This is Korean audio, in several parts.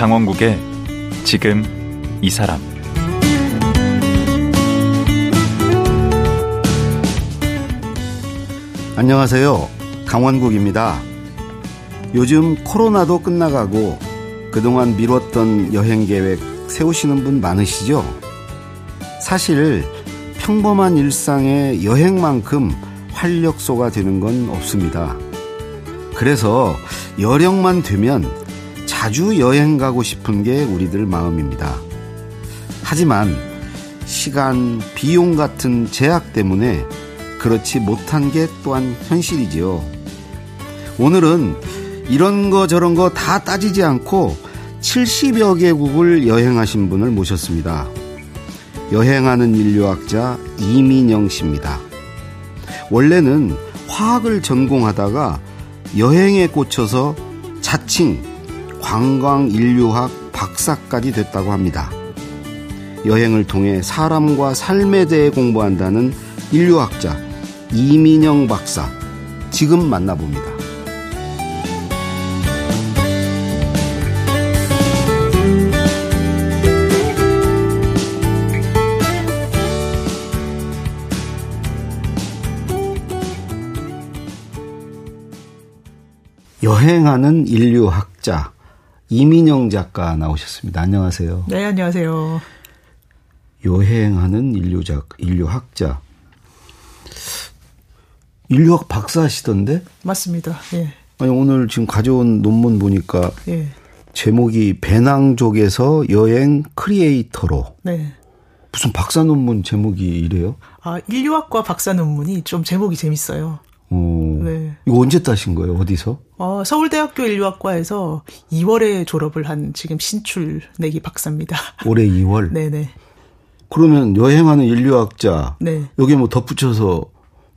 강원국의 지금 이 사람 안녕하세요. 강원국입니다. 요즘 코로나도 끝나가고 그동안 미뤘던 여행 계획 세우시는 분 많으시죠? 사실 평범한 일상의 여행만큼 활력소가 되는 건 없습니다. 그래서 여력만 되면 자주 여행 가고 싶은 게 우리들 마음입니다. 하지만 시간, 비용 같은 제약 때문에 그렇지 못한 게 또한 현실이지요. 오늘은 이런 거 저런 거 다 따지지 않고 70여 개국을 여행하신 분을 모셨습니다. 여행하는 인류학자 이민영 씨입니다. 원래는 화학을 전공하다가 여행에 꽂혀서 자칭 관광 인류학 박사까지 됐다고 합니다. 여행을 통해 사람과 삶에 대해 공부한다는 인류학자 이민영 박사 지금 만나봅니다. 여행하는 인류학자 이민영 작가 나오셨습니다. 안녕하세요. 네, 안녕하세요. 여행하는 인류작 인류학자 인류학 박사시던데? 맞습니다. 예. 아니 오늘 지금 가져온 논문 보니까 예. 제목이 배낭족에서 여행 크리에이터로. 네. 무슨 박사 논문 제목이 이래요? 아, 인류학과 박사 논문이 좀 제목이 재밌어요. 오. 네. 이거 언제 따신 거예요? 어디서? 어, 서울대학교 인류학과에서 2월에 졸업을 한 지금 신출 내기 박사입니다. 올해 2월. 네네. 그러면 여행하는 인류학자. 네. 여기에 뭐 덧붙여서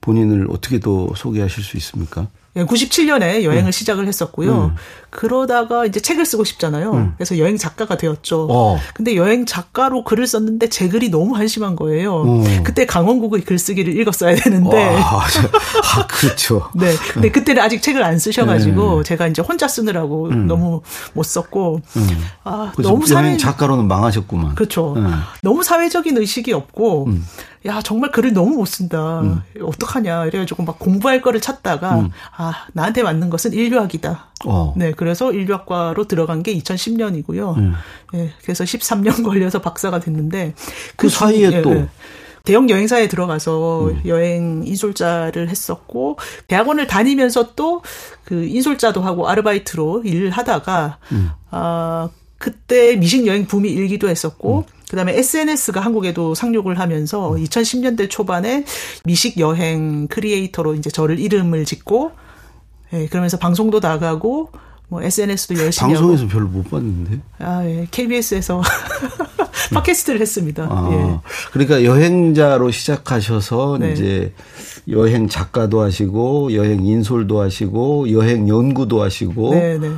본인을 어떻게 더 소개하실 수 있습니까? 97년에 여행을 음. 시작을 했었고요. 음. 그러다가 이제 책을 쓰고 싶잖아요. 음. 그래서 여행 작가가 되었죠. 어. 근데 여행 작가로 글을 썼는데 제 글이 너무 한심한 거예요. 어. 그때 강원국의 글쓰기를 읽었어야 되는데. 와, 아, 그렇죠. 네. 근데 그때는 아직 책을 안 쓰셔가지고 네. 제가 이제 혼자 쓰느라고 너무 못 썼고. 음. 아, 너무 사회 여행 작가로는 망하셨구만. 그렇죠. 네. 너무 사회적인 의식이 없고, 음. 야, 정말 글을 너무 못 쓴다. 어떡하냐. 이래가지고 막 공부할 거를 찾다가, 아, 나한테 맞는 것은 인류학이다. 음. 어. 네, 그래서 인류학과로 들어간 게 2010년이고요. 음. 예, 그래서 13년 걸려서 박사가 됐는데, 그 중- 사이에 또? 대형 여행사에 들어가서 음. 여행 인솔자를 했었고 대학원을 다니면서 또 그 인솔자도 하고 아르바이트로 일을 하다가 음. 아 그때 미식 여행 붐이 일기도 음. 했었고 그다음에 SNS가 한국에도 상륙을 하면서 음. 2010년대 초반에 미식 여행 크리에이터로 이제 저를 이름을 짓고 예, 그러면서 방송도 나가고 뭐 SNS도 열심히 하고 방송에서 별로 못 봤는데. 아, 예. KBS에서 팟캐스트를 했습니다. 아, 예. 그러니까 여행자로 시작하셔서 네. 이제 여행 작가도 하시고 여행 인솔도 하시고 여행 연구도 하시고 네, 네.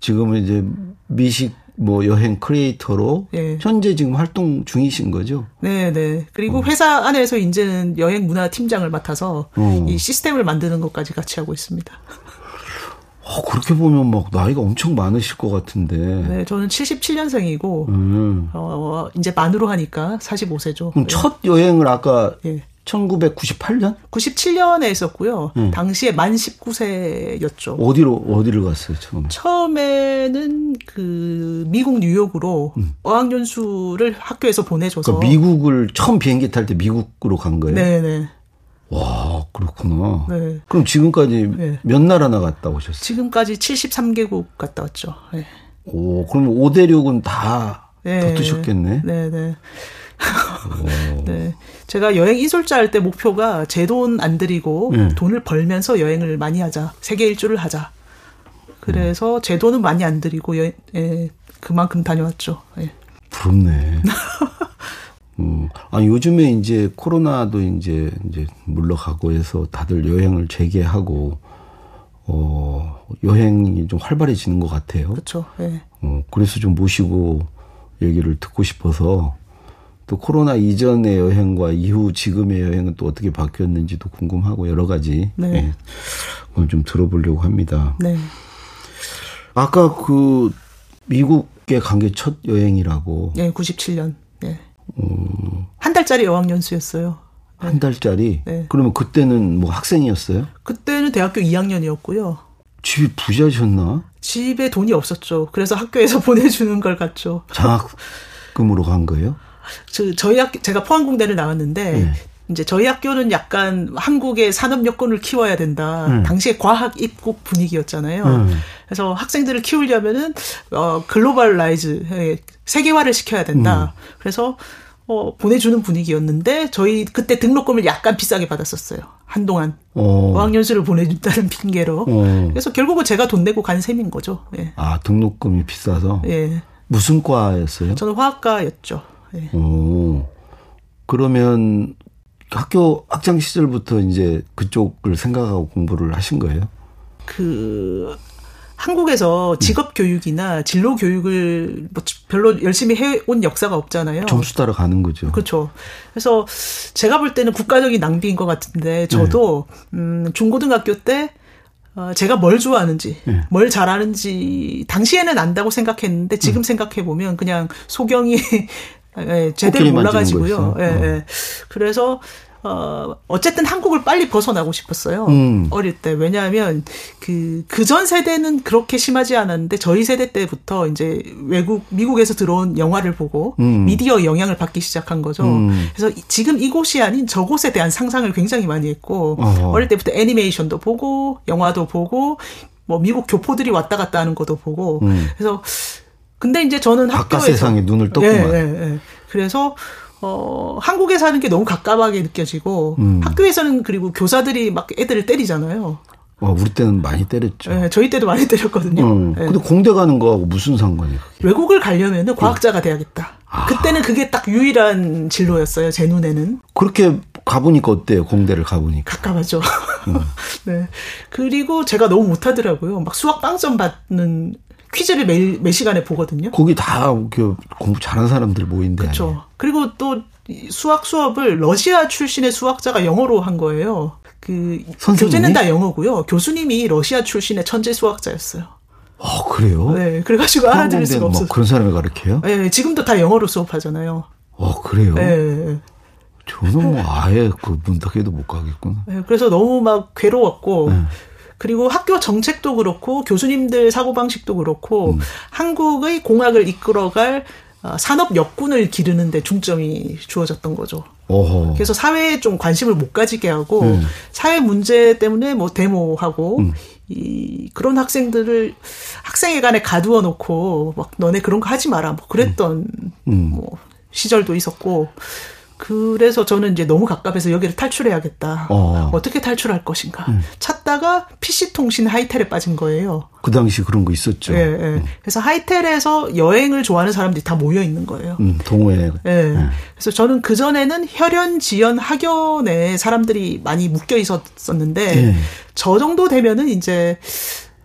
지금은 이제 미식 뭐 여행 크리에이터로 예. 현재 지금 활동 중이신 거죠? 네, 네. 그리고 회사 안에서 이제는 여행 문화 팀장을 맡아서 어. 이 시스템을 만드는 것까지 같이 하고 있습니다. 어, 그렇게 보면 막 나이가 엄청 많으실 것 같은데. 네, 저는 77년생이고 음. 어, 이제 만으로 하니까 45세죠. 그럼 첫 여행을 아까 예. 1998년 97년에 했었고요. 음. 당시에 만 19세였죠. 어디로 어디를 갔어요 처음? 처음에는 그 미국 뉴욕으로 어학연수를 학교에서 보내줘서 음. 그러니까 미국을 처음 비행기 탈 때 미국으로 간 거예요? 네, 네. 와 그렇구나. 네. 그럼 지금까지 네. 몇 나라나 갔다 오셨어요? 지금까지 73개국 갔다 왔죠. 네. 오, 그러면 5대륙은 다 네. 붙으셨겠네. 네, 네. 네. 제가 여행 인솔자 할 때 목표가 제 돈 안 들이고 네. 돈을 벌면서 여행을 많이 하자. 세계 일주를 하자. 그래서 제 돈은 많이 안 들이고 여, 예, 그만큼 다녀왔죠. 예. 부럽네. 음, 아 요즘에 이제 코로나도 이제 이제 물러가고 해서 다들 여행을 재개하고 어 여행이 좀 활발해지는 것 같아요. 그렇죠. 예. 어 그래서 좀 모시고 얘기를 듣고 싶어서 또 코로나 이전의 여행과 이후 지금의 여행은 또 어떻게 바뀌었는지도 궁금하고 여러 가지 네. 예, 오늘 좀 들어보려고 합니다. 네. 아까 그 미국 미국에 간 게 첫 여행이라고. 예, 97년. 예. 한 달짜리 어학연수였어요. 한 달짜리. 네. 그러면 그때는 뭐 학생이었어요? 그때는 대학교 2학년이었고요. 집이 부자셨나? 집에 돈이 없었죠. 그래서 학교에서 보내주는 걸 갔죠. 장학금으로 간 거예요? 저, 저희 학 제가 포항공대를 나왔는데 네. 이제 저희 학교는 약간 한국의 산업 여건을 키워야 된다. 음. 당시에 과학 입국 분위기였잖아요. 음. 그래서 학생들을 키우려면은 어 globalize 예, 세계화를 시켜야 된다. 음. 그래서 어 보내주는 분위기였는데 저희 그때 등록금을 약간 비싸게 받았었어요. 한동안 어. 어학연수를 보내준다는 핑계로. 어. 그래서 결국은 제가 돈 내고 간 셈인 거죠. 예. 아, 등록금이 비싸서? 예. 무슨 과였어요? 저는 화학과였죠. 예. 오. 그러면 학교 학창 시절부터 이제 그쪽을 생각하고 공부를 하신 거예요? 그 한국에서 직업 교육이나 진로 교육을 뭐 별로 열심히 해온 역사가 없잖아요. 점수 따라 가는 거죠. 그렇죠. 그래서 제가 볼 때는 국가적인 낭비인 것 같은데 저도 음 중고등학교 때 어, 제가 뭘 좋아하는지, 네. 뭘 잘하는지 당시에는 안다고 생각했는데 지금 생각해 보면 그냥 소경이 예, 제대로 몰라가지고요. 예. 예. 그래서 어 어쨌든 한국을 빨리 벗어나고 싶었어요. 음. 어릴 때 왜냐하면 그 그전 세대는 그렇게 심하지 않았는데 저희 세대 때부터 이제 외국 미국에서 들어온 영화를 보고 음. 미디어 영향을 받기 시작한 거죠. 음. 그래서 이- 지금 이곳이 아닌 저곳에 대한 상상을 굉장히 많이 했고 어허. 어릴 때부터 애니메이션도 보고 영화도 보고 뭐 미국 교포들이 왔다 갔다 하는 것도 보고 음. 그래서 근데 이제 저는 학교에서 세상에 눈을 떴구만. 예, 예, 예. 그래서 어 한국에 사는 게 너무 갑갑하게 느껴지고 음. 학교에서는 그리고 교사들이 막 애들을 때리잖아요. 와, 우리 때는 많이 때렸죠. 예, 저희 때도 많이 때렸거든요. 음. 예. 근데 공대 가는 거하고 무슨 상관이에요? 그게? 외국을 가려면은 과학자가 돼야겠다. 아. 그때는 그게 딱 유일한 진로였어요. 제 눈에는. 그렇게 가보니까 어때요? 공대를 가보니까. 가깝하죠. 음. 네. 그리고 제가 너무 못하더라고요. 막 수학 빵점 받는 퀴즈를 매일 매 시간에 보거든요. 거기 다 그 공부 잘하는 사람들 모인데. 그렇죠. 그리고 또이 수학 수업을 러시아 출신의 수학자가 영어로 한 거예요. 그 선생님이? 교재는 다 영어고요. 교수님이 러시아 출신의 천재 수학자였어요. 아, 그래요? 네, 그래가지고 알아들을 수가 뭐 없어요. 그런 사람을 가르쳐요? 네, 지금도 다 영어로 수업하잖아요. 어, 그래요? 네, 네. 저는 뭐 아예 그 문탁에도 못 가겠구나. 네, 그래서 너무 막 괴로웠고, 네. 그리고 학교 정책도 그렇고, 교수님들 사고방식도 그렇고, 음. 한국의 공학을 이끌어갈 어, 산업 역군을 기르는데 중점이 주어졌던 거죠. 어허. 그래서 사회에 좀 관심을 못 가지게 하고, 음. 사회 문제 때문에 뭐 데모하고, 이, 그런 학생들을 학생회관에 가두어 놓고, 막 너네 그런 거 하지 마라. 뭐 그랬던, 음. 뭐, 시절도 있었고, 그래서 저는 이제 너무 갑갑해서 여기를 탈출해야겠다. 어. 어. 떻게 탈출할 것인가. 찾다가 PC통신 하이텔에 빠진 거예요. 그 당시 그런 거 있었죠. 예, 예. 그래서 하이텔에서 여행을 좋아하는 사람들이 다 모여 있는 거예요. 음, 동호회. 예. 그래서 저는 그 전에는 혈연 지연 학연에 사람들이 많이 묶여 있었었는데 예. 저 정도 되면은 이제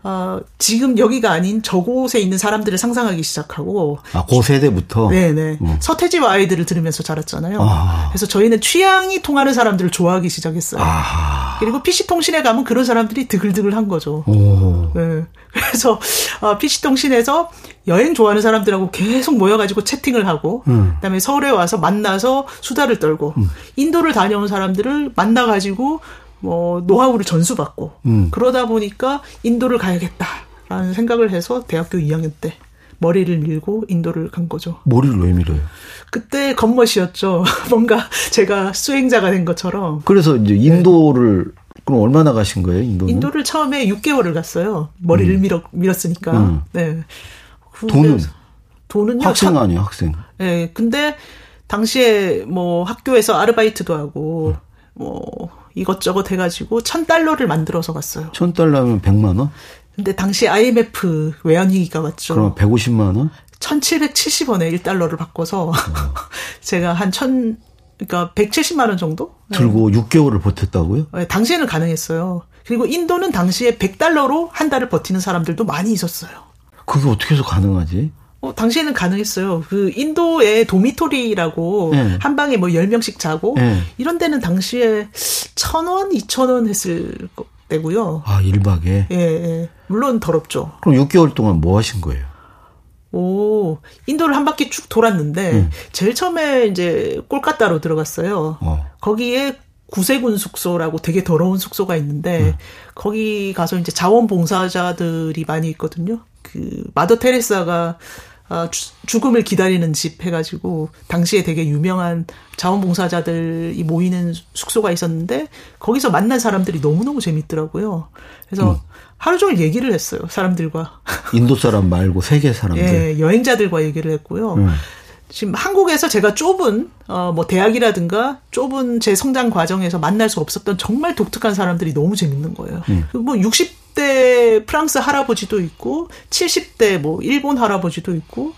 어, 지금 여기가 아닌 저곳에 있는 사람들을 상상하기 시작하고 아, 그 세대부터. 네네 서태지와 아이들을 들으면서 자랐잖아요. 아. 그래서 저희는 취향이 통하는 사람들을 좋아하기 시작했어요. 아. 그리고 PC 통신에 가면 그런 사람들이 드글드글 한 거죠. 오. 네. 그래서 어, PC통신에서 여행 좋아하는 사람들하고 계속 모여가지고 채팅을 하고 음. 그다음에 서울에 와서 만나서 수다를 떨고 인도를 다녀온 사람들을 만나가지고 뭐 노하우를 전수받고 음. 그러다 보니까 인도를 가야겠다라는 생각을 해서 대학교 2학년 때 머리를 밀고 인도를 간 거죠. 머리를 왜 밀어요? 그때 겉멋이었죠. 뭔가 제가 수행자가 된 것처럼 그래서 이제 인도를 그럼 얼마나 가신 거예요, 인도는? 인도를 처음에 6개월을 갔어요. 머리를 밀어, 밀었으니까. 음. 네. 돈은? 돈은요. 학생 참- 아니에요, 학생. 예, 근데 당시에 뭐 학교에서 아르바이트도 하고 뭐 이것저것 해가지고 천 달러를 만들어서 갔어요. 천 달러면 백만 원? 근데 당시 IMF 외환위기가 왔죠. 그럼 150만 원? 1770원에 1달러를 바꿔서 제가 한 천, 그러니까 170만 원 정도? 들고 6개월을 버텼다고요? 예, 당시에는 가능했어요. 그리고 인도는 당시에 100달러로 한 달을 버티는 사람들도 많이 있었어요. 그게 어떻게 해서 가능하지? 어, 당시에는 가능했어요. 그 인도의 도미토리라고 네. 한 방에 뭐 10명씩 자고 네. 이런 데는 당시에 천 원, 이천 원 했을 거- 때고요. 아, 1박에. 예, 예. 물론 더럽죠. 그럼 6개월 동안 뭐 하신 거예요? 오, 인도를 한 바퀴 쭉 돌았는데 음. 제일 처음에 이제 꼴까따로 들어갔어요. 어. 거기에 구세군 숙소라고 되게 더러운 숙소가 있는데 음. 거기 가서 이제 자원봉사자들이 많이 있거든요. 그 마더 테레사가 아, 죽음을 기다리는 집 해가지고 당시에 되게 유명한 자원봉사자들이 모이는 숙소가 있었는데 거기서 만난 사람들이 너무너무 재밌더라고요. 그래서 음. 하루 종일 얘기를 했어요. 사람들과. 인도 사람 말고 세계 사람들. 예, 여행자들과 얘기를 했고요. 음. 지금 한국에서 제가 좁은 어뭐 대학이라든가 좁은 제 성장 과정에서 만날 수 없었던 정말 독특한 사람들이 너무 재밌는 거예요. 음. 뭐 60 대 프랑스 할아버지도 있고 70대 뭐 일본 할아버지도 있고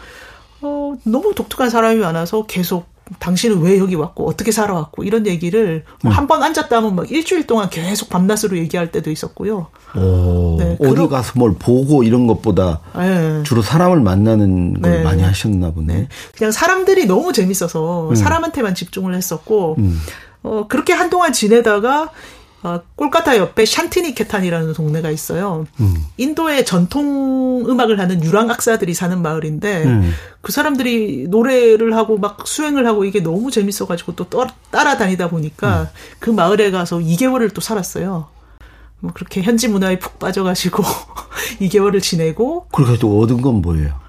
어 너무 독특한 사람이 많아서 계속 당신은 왜 여기 왔고 어떻게 살아왔고 이런 얘기를 뭐 음. 한번 앉았다 하면 막 일주일 동안 계속 밤낮으로 얘기할 때도 있었고요. 오, 네, 어디 그러... 가서 뭘 보고 이런 것보다 네. 주로 사람을 만나는 걸 네. 많이 하셨나 보네. 네. 그냥 사람들이 너무 재밌어서 음. 사람한테만 집중을 했었고 음. 어, 그렇게 한동안 지내다가 어, 꼴까타 옆에 샨티니케탄이라는 동네가 있어요. 음. 인도의 전통 음악을 하는 유랑 악사들이 사는 마을인데 음. 그 사람들이 노래를 하고 막 수행을 하고 이게 너무 재밌어가지고 또 떠, 따라다니다 보니까 음. 그 마을에 가서 2개월을 또 살았어요. 뭐 그렇게 현지 문화에 푹 빠져가지고 2개월을 지내고. 그렇게 또 얻은 건 뭐예요?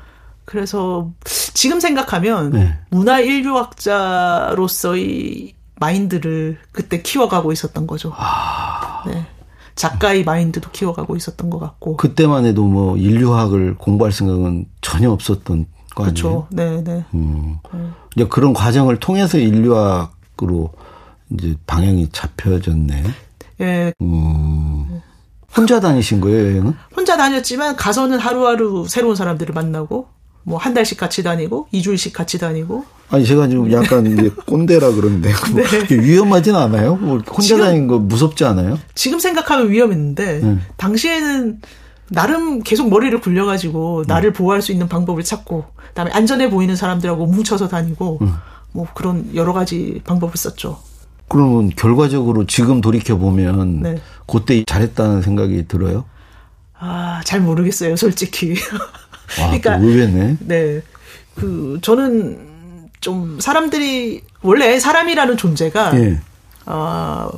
그래서 지금 생각하면 네. 문화 인류학자로서의 마인드를 그때 키워가고 있었던 거죠. 아... 네. 작가의 마인드도 키워가고 있었던 것 같고. 그때만 해도 뭐 인류학을 공부할 생각은 전혀 없었던 거 아니에요? 그렇죠. 네, 네. 음. 네. 그런 과정을 통해서 인류학으로 이제 방향이 잡혀졌네. 예. 음. 혼자 다니신 거예요, 여행은? 혼자 다녔지만 가서는 하루하루 새로운 사람들을 만나고 뭐 한 달씩 같이 다니고 2주일씩 같이 다니고 아니 제가 지금 약간 이제 꼰대라 그러는데 뭐 네. 위험하진 않아요? 뭐 혼자 지금, 다니는 거 무섭지 않아요? 지금 생각하면 위험했는데 음. 당시에는 나름 계속 머리를 굴려가지고 나를 음. 보호할 수 있는 방법을 찾고 그다음에 안전해 보이는 사람들하고 뭉쳐서 다니고 음. 뭐 그런 여러 가지 방법을 썼죠. 그러면 결과적으로 지금 돌이켜 보면 네. 그때 잘했다는 생각이 들어요? 아, 잘 모르겠어요, 솔직히. 와, 그러니까 의외네. 네. 그 저는 좀 사람들이 원래 사람이라는 존재가 예. 어,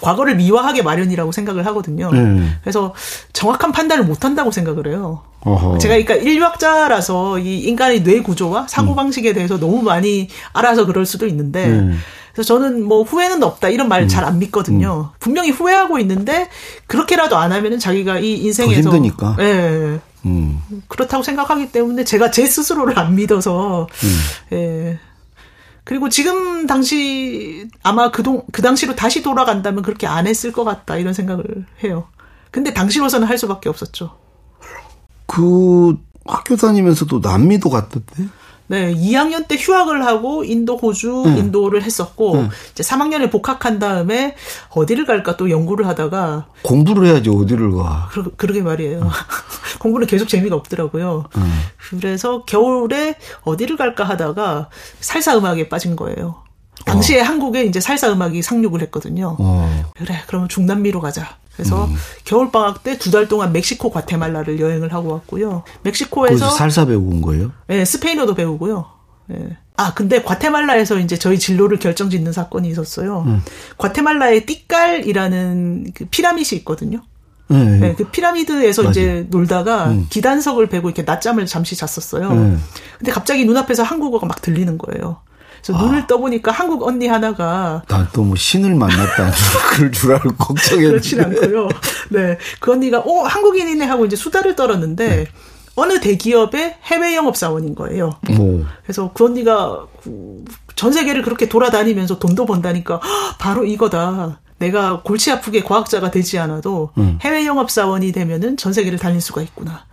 과거를 미화하게 마련이라고 생각을 하거든요. 예. 그래서 정확한 판단을 못 한다고 생각을 해요. 어허. 제가 그러니까 인류학자라서 이 인간의 뇌 구조와 사고 방식에 대해서 너무 많이 알아서 그럴 수도 있는데 예. 그래서 저는 뭐 후회는 없다 이런 말 잘안 음. 믿거든요. 음. 분명히 후회하고 있는데 그렇게라도 안 하면은 자기가 이 인생에서 힘드니까. 예. 음. 그렇다고 생각하기 때문에 제가 제 스스로를 안 믿어서 음. 예. 그리고 지금 당시 아마 그동 그 당시로 다시 돌아간다면 그렇게 안 했을 것 같다 이런 생각을 해요. 근데 당시로서는 할 수밖에 없었죠. 그 학교 다니면서도 남미도 갔던데? 네, 2학년 때 휴학을 하고 인도, 호주, 음. 인도를 했었고 음. 이제 3학년에 복학한 다음에 어디를 갈까 또 연구를 하다가 공부를 해야지 어디를 가. 그러, 그러게 말이에요. 음. 공부는 계속 재미가 없더라고요. 음. 그래서 겨울에 어디를 갈까 하다가 살사 음악에 빠진 거예요. 당시에 어. 한국에 이제 살사 음악이 상륙을 했거든요. 어. 그래, 그러면 중남미로 가자. 그래서 음. 겨울 방학 때 두 달 동안 멕시코, 과테말라를 여행을 하고 왔고요. 멕시코에서 살사 배우고 온 거예요? 네, 스페인어도 배우고요. 네. 아, 근데 과테말라에서 이제 저희 진로를 결정짓는 사건이 있었어요. 음. 과테말라에 띠깔이라는 그 피라밋이 있거든요. 네, 네, 그 피라미드에서 맞아. 이제 놀다가 음. 기단석을 베고 이렇게 낮잠을 잠시 잤었어요. 네. 근데 갑자기 눈앞에서 한국어가 막 들리는 거예요. 아. 눈을 떠보니까 한국 언니 하나가 난 또 뭐 신을 만났다 그럴 줄 알고 걱정했는데 그렇진 않고요. 네, 그 언니가 어 한국인이네 하고 이제 수다를 떨었는데 네. 어느 대기업의 해외 영업 사원인 거예요. 오. 그래서 그 언니가 전 세계를 그렇게 돌아다니면서 돈도 번다니까 바로 이거다. 내가 골치 아프게 과학자가 되지 않아도 음. 해외 영업 사원이 되면은 전 세계를 달릴 수가 있구나.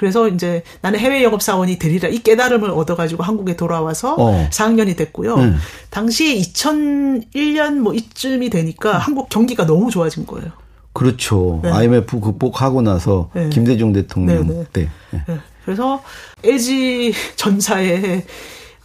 그래서 이제 나는 해외 영업 사원이 되리라 이 깨달음을 얻어가지고 한국에 돌아와서 어. 4학년이 됐고요. 음. 당시에 2001년 뭐 이쯤이 되니까 음. 한국 경기가 너무 좋아진 거예요. 그렇죠. 네. IMF 극복하고 나서 네. 김대중 대통령 네, 네. 때. 네. 네. 그래서 LG 전사에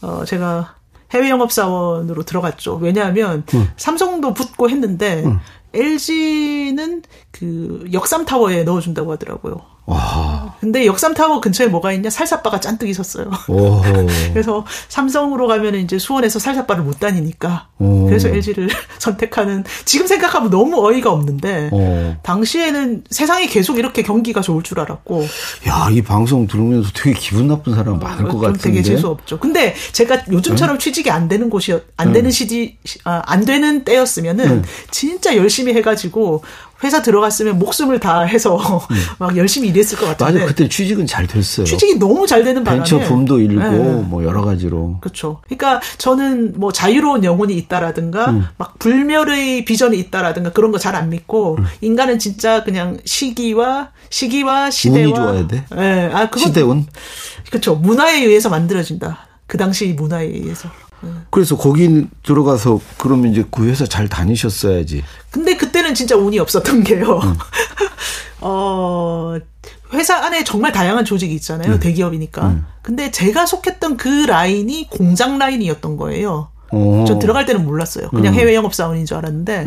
어 제가 해외 영업 사원으로 들어갔죠. 왜냐하면 음. 삼성도 붙고 했는데 음. LG는 그 역삼 타워에 넣어준다고 하더라고요. 와. 근데 역삼타워 근처에 뭐가 있냐? 살사바가 잔뜩 있었어요. 그래서 삼성으로 가면 이제 수원에서 살사바를 못 다니니까. 오. 그래서 LG를 선택하는 지금 생각하면 너무 어이가 없는데 오. 당시에는 세상이 계속 이렇게 경기가 좋을 줄 알았고. 야, 이 방송 들으면서 되게 기분 나쁜 사람 많을 것 같은데. 되게 재수 없죠. 근데 제가 요즘처럼 응? 취직이 안 되는 곳이 안 되는 응. 시기 아, 안 되는 때였으면은 응. 진짜 열심히 해가지고 회사 들어갔으면 목숨을 다 해서 음. 막 열심히 일했을 것 같은데. 맞아요. 그때 취직은 잘 됐어요. 취직이 너무 잘 되는 바람에 벤처품도 일고 네. 뭐 여러 가지로. 그렇죠. 그러니까 저는 뭐 자유로운 영혼이 있다라든가 음. 막 불멸의 비전이 있다라든가 그런 거 잘 안 믿고 음. 인간은 진짜 그냥 시기와 시기와 시대와 운이 좋아야 돼. 네. 아, 그건, 시대운. 그렇죠. 문화에 의해서 만들어진다. 그 당시 문화에 의해서. 그래서 거기 들어가서 그러면 이제 그 회사 잘 다니셨어야지. 근데 그때는 진짜 운이 없었던 게요. 음. 어, 회사 안에 정말 다양한 조직이 있잖아요. 음. 대기업이니까. 음. 근데 제가 속했던 그 라인이 공장 라인이었던 거예요. 오. 저 들어갈 때는 몰랐어요. 그냥 음. 해외 영업사원인 줄 알았는데.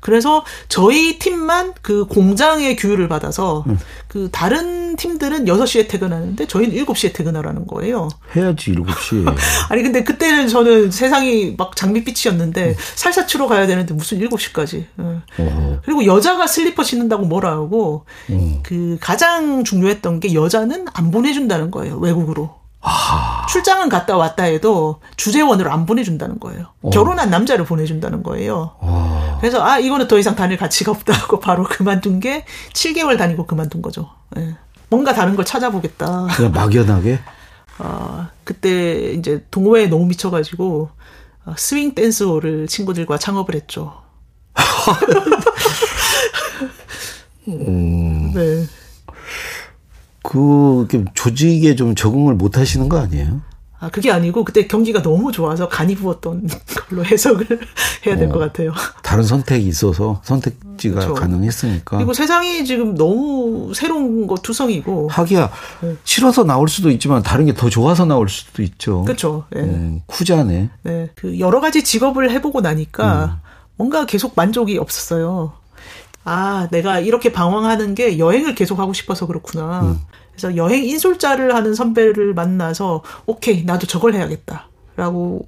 음. 그래서 저희 팀만 그 공장의 규율을 받아서 음. 그 다른 팀들은 6시에 퇴근하는데 저희는 7시에 퇴근하라는 거예요. 해야지 7시에. 아니 근데 그때는 저는 세상이 막 장밋빛이었는데 음. 살사치로 가야 되는데 무슨 7시까지. 예. 그리고 여자가 슬리퍼 신는다고 뭐라 하고 음. 그 가장 중요했던 게 여자는 안 보내준다는 거예요. 외국으로. 아. 출장은 갔다 왔다 해도 주재원으로 안 보내준다는 거예요. 어. 결혼한 남자를 보내준다는 거예요. 어. 그래서 아 이거는 더 이상 다닐 가치가 없다 고 바로 그만둔 게 7개월 다니고 그만둔 거죠. 네. 뭔가 다른 걸 찾아보겠다. 그냥 막연하게? 아 그때 이제 동호회에 너무 미쳐가지고 아, 스윙 댄스홀을 친구들과 창업을 했죠. 음. 네. 그 조직에 좀 적응을 못 하시는 거 아니에요? 아, 그게 아니고 그때 경기가 너무 좋아서 간이 부었던 걸로 해석을 해야 될것 어, 같아요. 다른 선택이 있어서 선택지가 그렇죠. 가능했으니까. 그리고 세상이 지금 너무 새로운 거 투성이고. 하기야 네. 싫어서 나올 수도 있지만 다른 게 더 좋아서 나올 수도 있죠. 그렇죠. 네. 음, 쿠자네. 네. 그 여러 가지 직업을 해보고 나니까 음. 뭔가 계속 만족이 없었어요. 아, 내가 이렇게 방황하는 게 여행을 계속 하고 싶어서 그렇구나. 음. 그래서 여행 인솔자를 하는 선배를 만나서 오케이 나도 저걸 해야겠다라고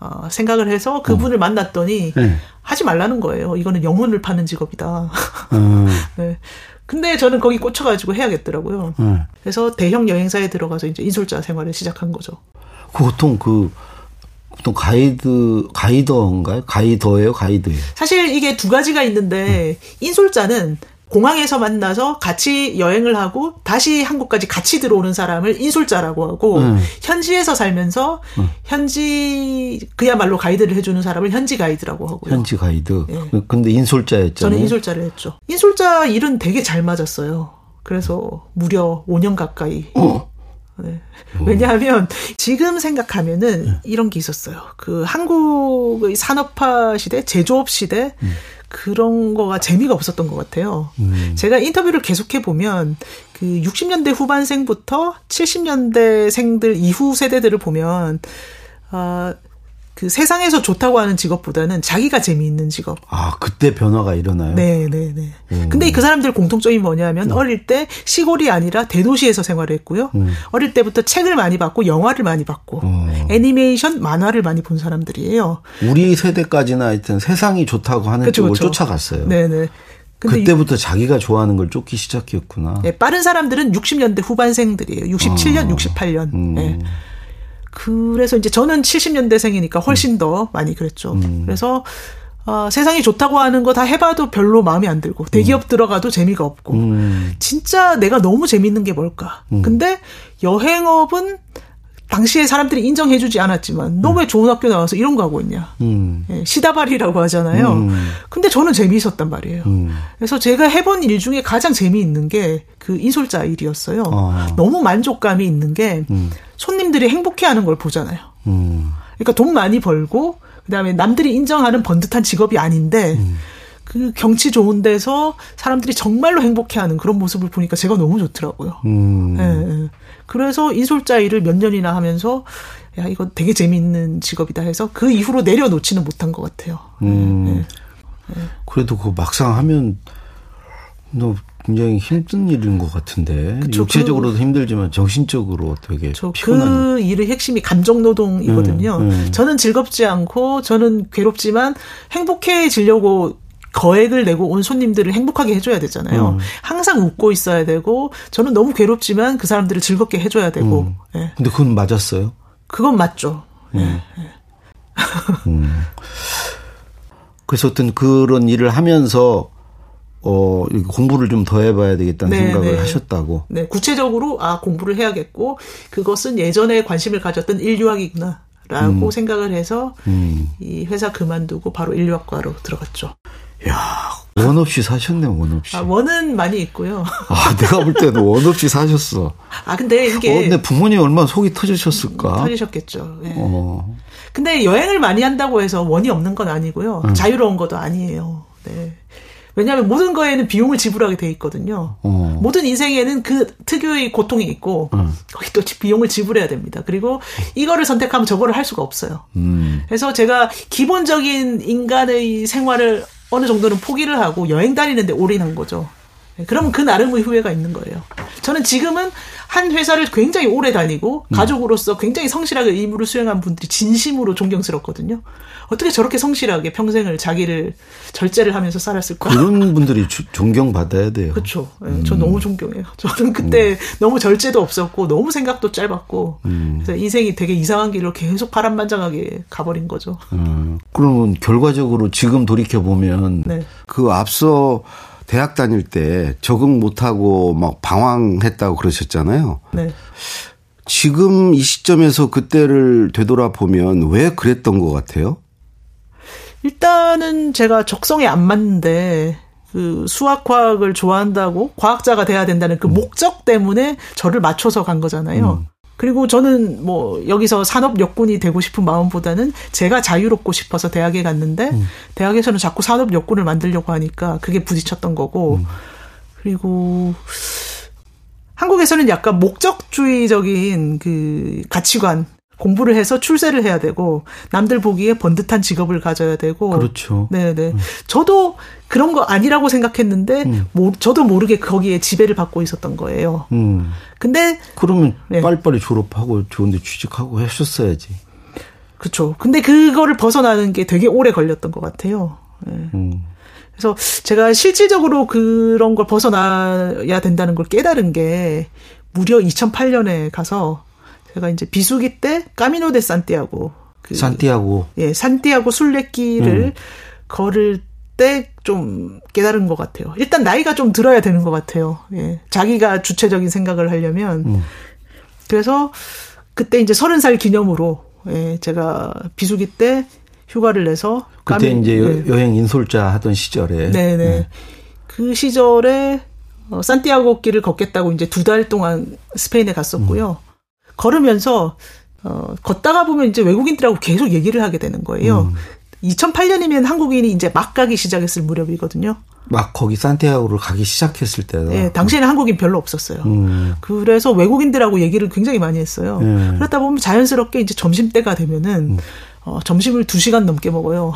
어, 생각을 해서 그분을 어. 만났더니 네. 하지 말라는 거예요. 이거는 영혼을 파는 직업이다. 어. 네. 근데 저는 거기 꽂혀가지고 해야겠더라고요. 네. 그래서 대형 여행사에 들어가서 이제 인솔자 생활을 시작한 거죠. 그 보통 그 보통 가이드 가이더인가요? 가이더예요, 가이드예요. 사실 이게 두 가지가 있는데 음. 인솔자는 공항에서 만나서 같이 여행을 하고 다시 한국까지 같이 들어오는 사람을 인솔자라고 하고 음. 현지에서 살면서 음. 현지 그야말로 가이드를 해주는 사람을 현지 가이드라고 하고요. 현지 가이드. 예. 근데 인솔자였죠. 저는 인솔자를 했죠. 인솔자 일은 되게 잘 맞았어요. 그래서 무려 5년 가까이. 어. 네. 왜냐하면 지금 생각하면은 네. 이런 게 있었어요. 그 한국의 산업화 시대, 제조업 시대, 음. 그런 거가 재미가 없었던 것 같아요. 음. 제가 인터뷰를 계속해 보면 그 60년대 후반생부터 70년대생들 이후 세대들을 보면 아, 그 세상에서 좋다고 하는 직업보다는 자기가 재미있는 직업. 아, 그때 변화가 일어나요? 네, 네, 네. 음. 근데 그 사람들 공통점이 뭐냐면 음. 어릴 때 시골이 아니라 대도시에서 생활했고요. 음. 어릴 때부터 책을 많이 봤고 영화를 많이 봤고 어. 애니메이션, 만화를 많이 본 사람들이에요. 우리 세대까지는 하여튼 세상이 좋다고 하는 그쵸, 쪽을 그쵸. 쫓아갔어요. 네, 네. 그때부터 자기가 좋아하는 걸 쫓기 시작했구나. 네, 빠른 사람들은 60년대 후반생들이에요. 67년, 어. 68년. 음. 네. 그래서 이제 저는 70년대생이니까 훨씬 음. 더 많이 그랬죠. 음. 그래서 어, 세상이 좋다고 하는 거 다 해봐도 별로 마음에 안 들고 대기업 음. 들어가도 재미가 없고 음. 진짜 내가 너무 재밌는 게 뭘까? 음. 근데 여행업은 당시에 사람들이 인정해주지 않았지만 너 왜 좋은 학교 나와서 이런 거 하고 있냐? 음. 예, 시다발이라고 하잖아요. 음. 근데 저는 재미있었단 말이에요. 음. 그래서 제가 해본 일 중에 가장 재미있는 게 그 인솔자 일이었어요. 아. 너무 만족감이 있는 게 음. 손님들이 행복해하는 걸 보잖아요. 음. 그러니까 돈 많이 벌고 그다음에 남들이 인정하는 번듯한 직업이 아닌데. 음. 그 경치 좋은 데서 사람들이 정말로 행복해하는 그런 모습을 보니까 제가 너무 좋더라고요. 음. 예, 예. 그래서 인솔자 일을 몇 년이나 하면서 야 이거 되게 재미있는 직업이다 해서 그 이후로 내려놓지는 못한 것 같아요. 음. 예, 예. 그래도 그 막상 하면 너 굉장히 힘든 일인 것 같은데 그쵸, 육체적으로도 그, 힘들지만 정신적으로 되게 피곤한. 그 일의 핵심이 감정 노동이거든요. 음, 음. 저는 즐겁지 않고 저는 괴롭지만 행복해지려고 거액을 내고 온 손님들을 행복하게 해줘야 되잖아요. 음. 항상 웃고 있어야 되고 저는 너무 괴롭지만 그 사람들을 즐겁게 해줘야 되고. 음. 네. 근데 그건 맞았어요? 그건 맞죠. 네. 음. 그래서 어떤 그런 일을 하면서 어, 공부를 좀 더 해봐야 되겠다는 네, 생각을 네. 하셨다고. 네, 구체적으로, 아, 공부를 해야겠고, 그것은 예전에 관심을 가졌던 인류학이구나. 라고 음. 생각을 해서, 음. 이 회사 그만두고 바로 인류학과로 들어갔죠. 야, 원 없이 사셨네, 원 없이. 아, 원은 많이 있고요. 아, 내가 볼 때는 원 없이 사셨어. 아, 근데 이게. 어, 근데 부모님 얼마나 속이 터지셨을까? 터지셨겠죠. 네. 어. 근데 여행을 많이 한다고 해서 원이 없는 건 아니고요. 음. 자유로운 것도 아니에요. 네. 왜냐하면 모든 거에는 비용을 지불하게 돼 있거든요. 어. 모든 인생에는 그 특유의 고통이 있고 음. 거기 또 비용을 지불해야 됩니다. 그리고 이거를 선택하면 저거를 할 수가 없어요. 음. 그래서 제가 기본적인 인간의 생활을 어느 정도는 포기를 하고 여행 다니는데 올인한 거죠. 네, 그러면 그 나름의 후회가 있는 거예요. 저는 지금은 한 회사를 굉장히 오래 다니고 음. 가족으로서 굉장히 성실하게 의무를 수행한 분들이 진심으로 존경스럽거든요. 어떻게 저렇게 성실하게 평생을 자기를 절제를 하면서 살았을까? 그런 분들이 주, 존경받아야 돼요. 그렇죠. 네, 음. 저 너무 존경해요. 저는 그때 음. 너무 절제도 없었고 너무 생각도 짧았고 음. 그래서 인생이 되게 이상한 길로 계속 바람만장하게 가버린 거죠. 음. 그러면 결과적으로 지금 돌이켜 보면 네. 그 앞서 대학 다닐 때 적응 못하고 막 방황했다고 그러셨잖아요. 네. 지금 이 시점에서 그때를 되돌아보면 왜 그랬던 것 같아요? 일단은 제가 적성에 안 맞는데 그 수학 과학을 좋아한다고 과학자가 돼야 된다는 그 음. 목적 때문에 저를 맞춰서 간 거잖아요. 음. 그리고 저는 뭐 여기서 산업 역군이 되고 싶은 마음보다는 제가 자유롭고 싶어서 대학에 갔는데 음. 대학에서는 자꾸 산업 역군을 만들려고 하니까 그게 부딪혔던 거고 음. 그리고 한국에서는 약간 목적주의적인 그 가치관 공부를 해서 출세를 해야 되고 남들 보기에 번듯한 직업을 가져야 되고 그렇죠. 네, 네. 음. 저도 그런 거 아니라고 생각했는데 음. 모, 저도 모르게 거기에 지배를 받고 있었던 거예요. 음. 근데 그러면 네. 빨리빨리 졸업하고 좋은데 취직하고 하셨어야지. 그렇죠. 근데 그거를 벗어나는 게 되게 오래 걸렸던 것 같아요. 네. 음. 그래서 제가 실질적으로 그런 걸 벗어나야 된다는 걸 깨달은 게 무려 2008년에 가서 제가 이제 비수기 때 까미노 데 산티아고 그 산티아고 예 산티아고 순례길을 음. 걸을 때 좀 깨달은 것 같아요. 일단 나이가 좀 들어야 되는 것 같아요. 예 자기가 주체적인 생각을 하려면 음. 그래서 그때 이제 서른 살 기념으로 예 제가 비수기 때 휴가를 내서 그때 까미, 이제 네. 여행 인솔자 하던 시절에 네네 네. 그 시절에 어, 산티아고 길을 걷겠다고 이제 두 달 동안 스페인에 갔었고요. 음. 걸으면서 어, 걷다가 보면 이제 외국인들하고 계속 얘기를 하게 되는 거예요. 음. 2008년이면 한국인이 이제 막 가기 시작했을 무렵이거든요. 막 거기 산티아고를 가기 시작했을 때다. 네, 당시에는 한국인 별로 없었어요. 음. 그래서 외국인들하고 얘기를 굉장히 많이 했어요. 음. 그러다 보면 자연스럽게 이제 점심 때가 되면은 음. 어, 점심을 2시간 넘게 먹어요.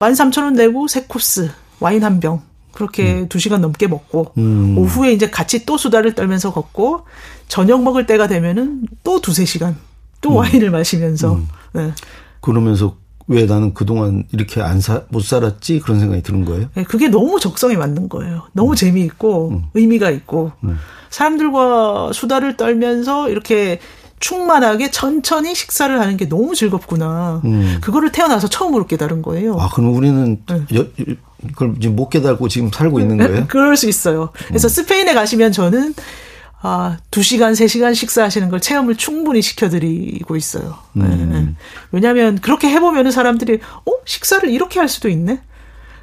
13,000원 음. 내고 세 코스, 와인 한 병. 그렇게 음. 2시간 넘게 먹고 음. 오후에 이제 같이 또 수다를 떨면서 걷고 저녁 먹을 때가 되면은 또 두세 시간 또 음. 와인을 마시면서 음. 네. 그러면서 왜 나는 그동안 이렇게 안 사, 못 살았지? 그런 생각이 드는 거예요? 네, 그게 너무 적성에 맞는 거예요. 너무 음. 재미있고, 음. 의미가 있고, 음. 사람들과 수다를 떨면서 이렇게 충만하게 천천히 식사를 하는 게 너무 즐겁구나. 음. 그거를 태어나서 처음으로 깨달은 거예요. 아, 그럼 우리는 네. 여, 그걸 지금 못 깨달고 지금 살고 있는 거예요? 그럴 수 있어요. 그래서 음. 스페인에 가시면 저는 아, 2시간, 3시간 식사하시는 걸 체험을 충분히 시켜드리고 있어요. 네, 음. 네. 왜냐하면 그렇게 해보면 사람들이, 어? 식사를 이렇게 할 수도 있네?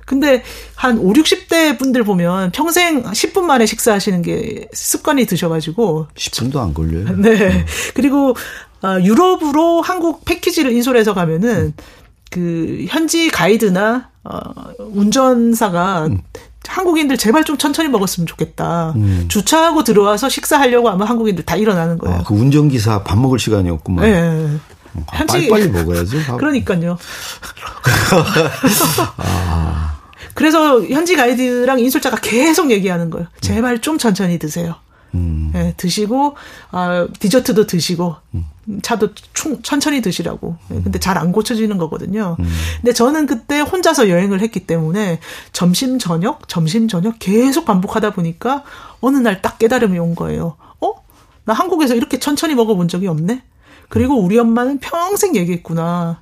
근데 한 5, 60대 분들 보면 평생 10분 만에 식사하시는 게 습관이 드셔가지고. 10분도 안 걸려요. 네. 음. 그리고 아, 유럽으로 한국 패키지를 인솔해서 가면은 음. 그 현지 가이드나 어, 운전사가 음. 한국인들 제발 좀 천천히 먹었으면 좋겠다. 음. 주차하고 들어와서 식사하려고 하면 한국인들 다 일어나는 거예요. 아, 그 운전기사 밥 먹을 시간이 없구만. 네. 아, 빨리 빨리 먹어야지. 그러니까요. 아. 그래서 현지 가이드랑 인솔자가 계속 얘기하는 거예요. 제발 좀 천천히 드세요. 음. 예, 드시고 아 디저트도 드시고 음. 차도 충, 천천히 드시라고. 예, 근데 잘 안 고쳐지는 거거든요. 음. 근데 저는 그때 혼자서 여행을 했기 때문에 점심 저녁 점심 저녁 계속 반복하다 보니까 어느 날 딱 깨달음이 온 거예요. 어? 나 한국에서 이렇게 천천히 먹어본 적이 없네. 그리고 우리 엄마는 평생 얘기했구나.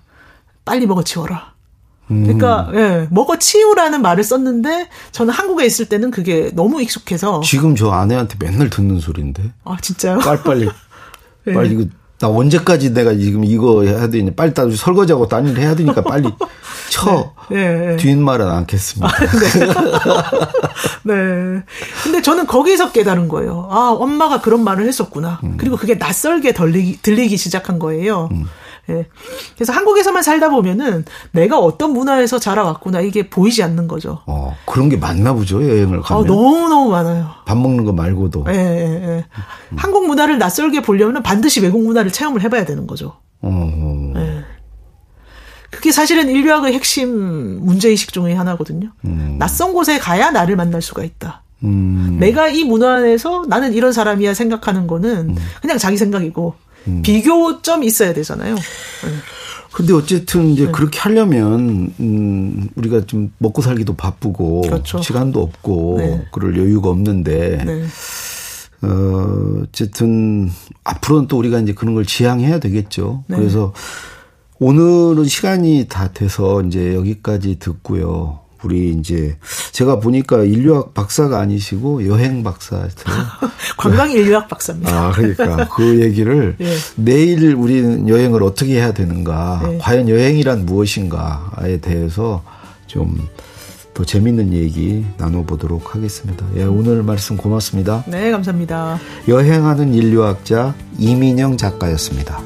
빨리 먹어 치워라. 그러니까 음. 예, 먹어 치우라는 말을 썼는데 저는 한국에 있을 때는 그게 너무 익숙해서 지금 저 아내한테 맨날 듣는 소리인데. 아 진짜요? 빨리 빨리 네. 빨리 이거 나 언제까지 내가 지금 이거 해야 되냐 빨리 따 설거지하고 딴일 해야 되니까 빨리 쳐 네, 네, 네. 뒷말은 않겠습니다. 아, 네. 네. 근데 저는 거기서 깨달은 거예요. 아 엄마가 그런 말을 했었구나. 음. 그리고 그게 낯설게 들리기, 들리기 시작한 거예요. 음. 예. 그래서 한국에서만 살다 보면은 내가 어떤 문화에서 자라왔구나 이게 보이지 않는 거죠. 어, 그런 게 많나 보죠 여행을 가면. 어, 너무 너무 많아요. 밥 먹는 거 말고도. 예, 예, 예. 음. 한국 문화를 낯설게 보려면 반드시 외국 문화를 체험을 해봐야 되는 거죠. 어. 예. 그게 사실은 인류학의 핵심 문제의식 중의 하나거든요. 음. 낯선 곳에 가야 나를 만날 수가 있다. 음. 내가 이 문화 안에서 나는 이런 사람이야 생각하는 거는 음. 그냥 자기 생각이고 음. 비교점 있어야 되잖아요. 네. 근데 어쨌든 이제 네. 그렇게 하려면 음 우리가 좀 먹고 살기도 바쁘고 그렇죠. 시간도 없고 네. 그럴 여유가 없는데 네. 어 어쨌든 앞으로는 또 우리가 이제 그런 걸 지향해야 되겠죠. 네. 그래서 오늘은 시간이 다 돼서 이제 여기까지 듣고요. 우리 이제 제가 보니까 인류학 박사가 아니시고 여행 박사세요. 관광 인류학 박사입니다. 아 그러니까 그 얘기를 네. 내일 우리는 여행을 어떻게 해야 되는가, 네. 과연 여행이란 무엇인가에 대해서 좀 더 재밌는 얘기 나눠보도록 하겠습니다. 예, 오늘 말씀 고맙습니다. 네, 감사합니다. 여행하는 인류학자 이민영 작가였습니다.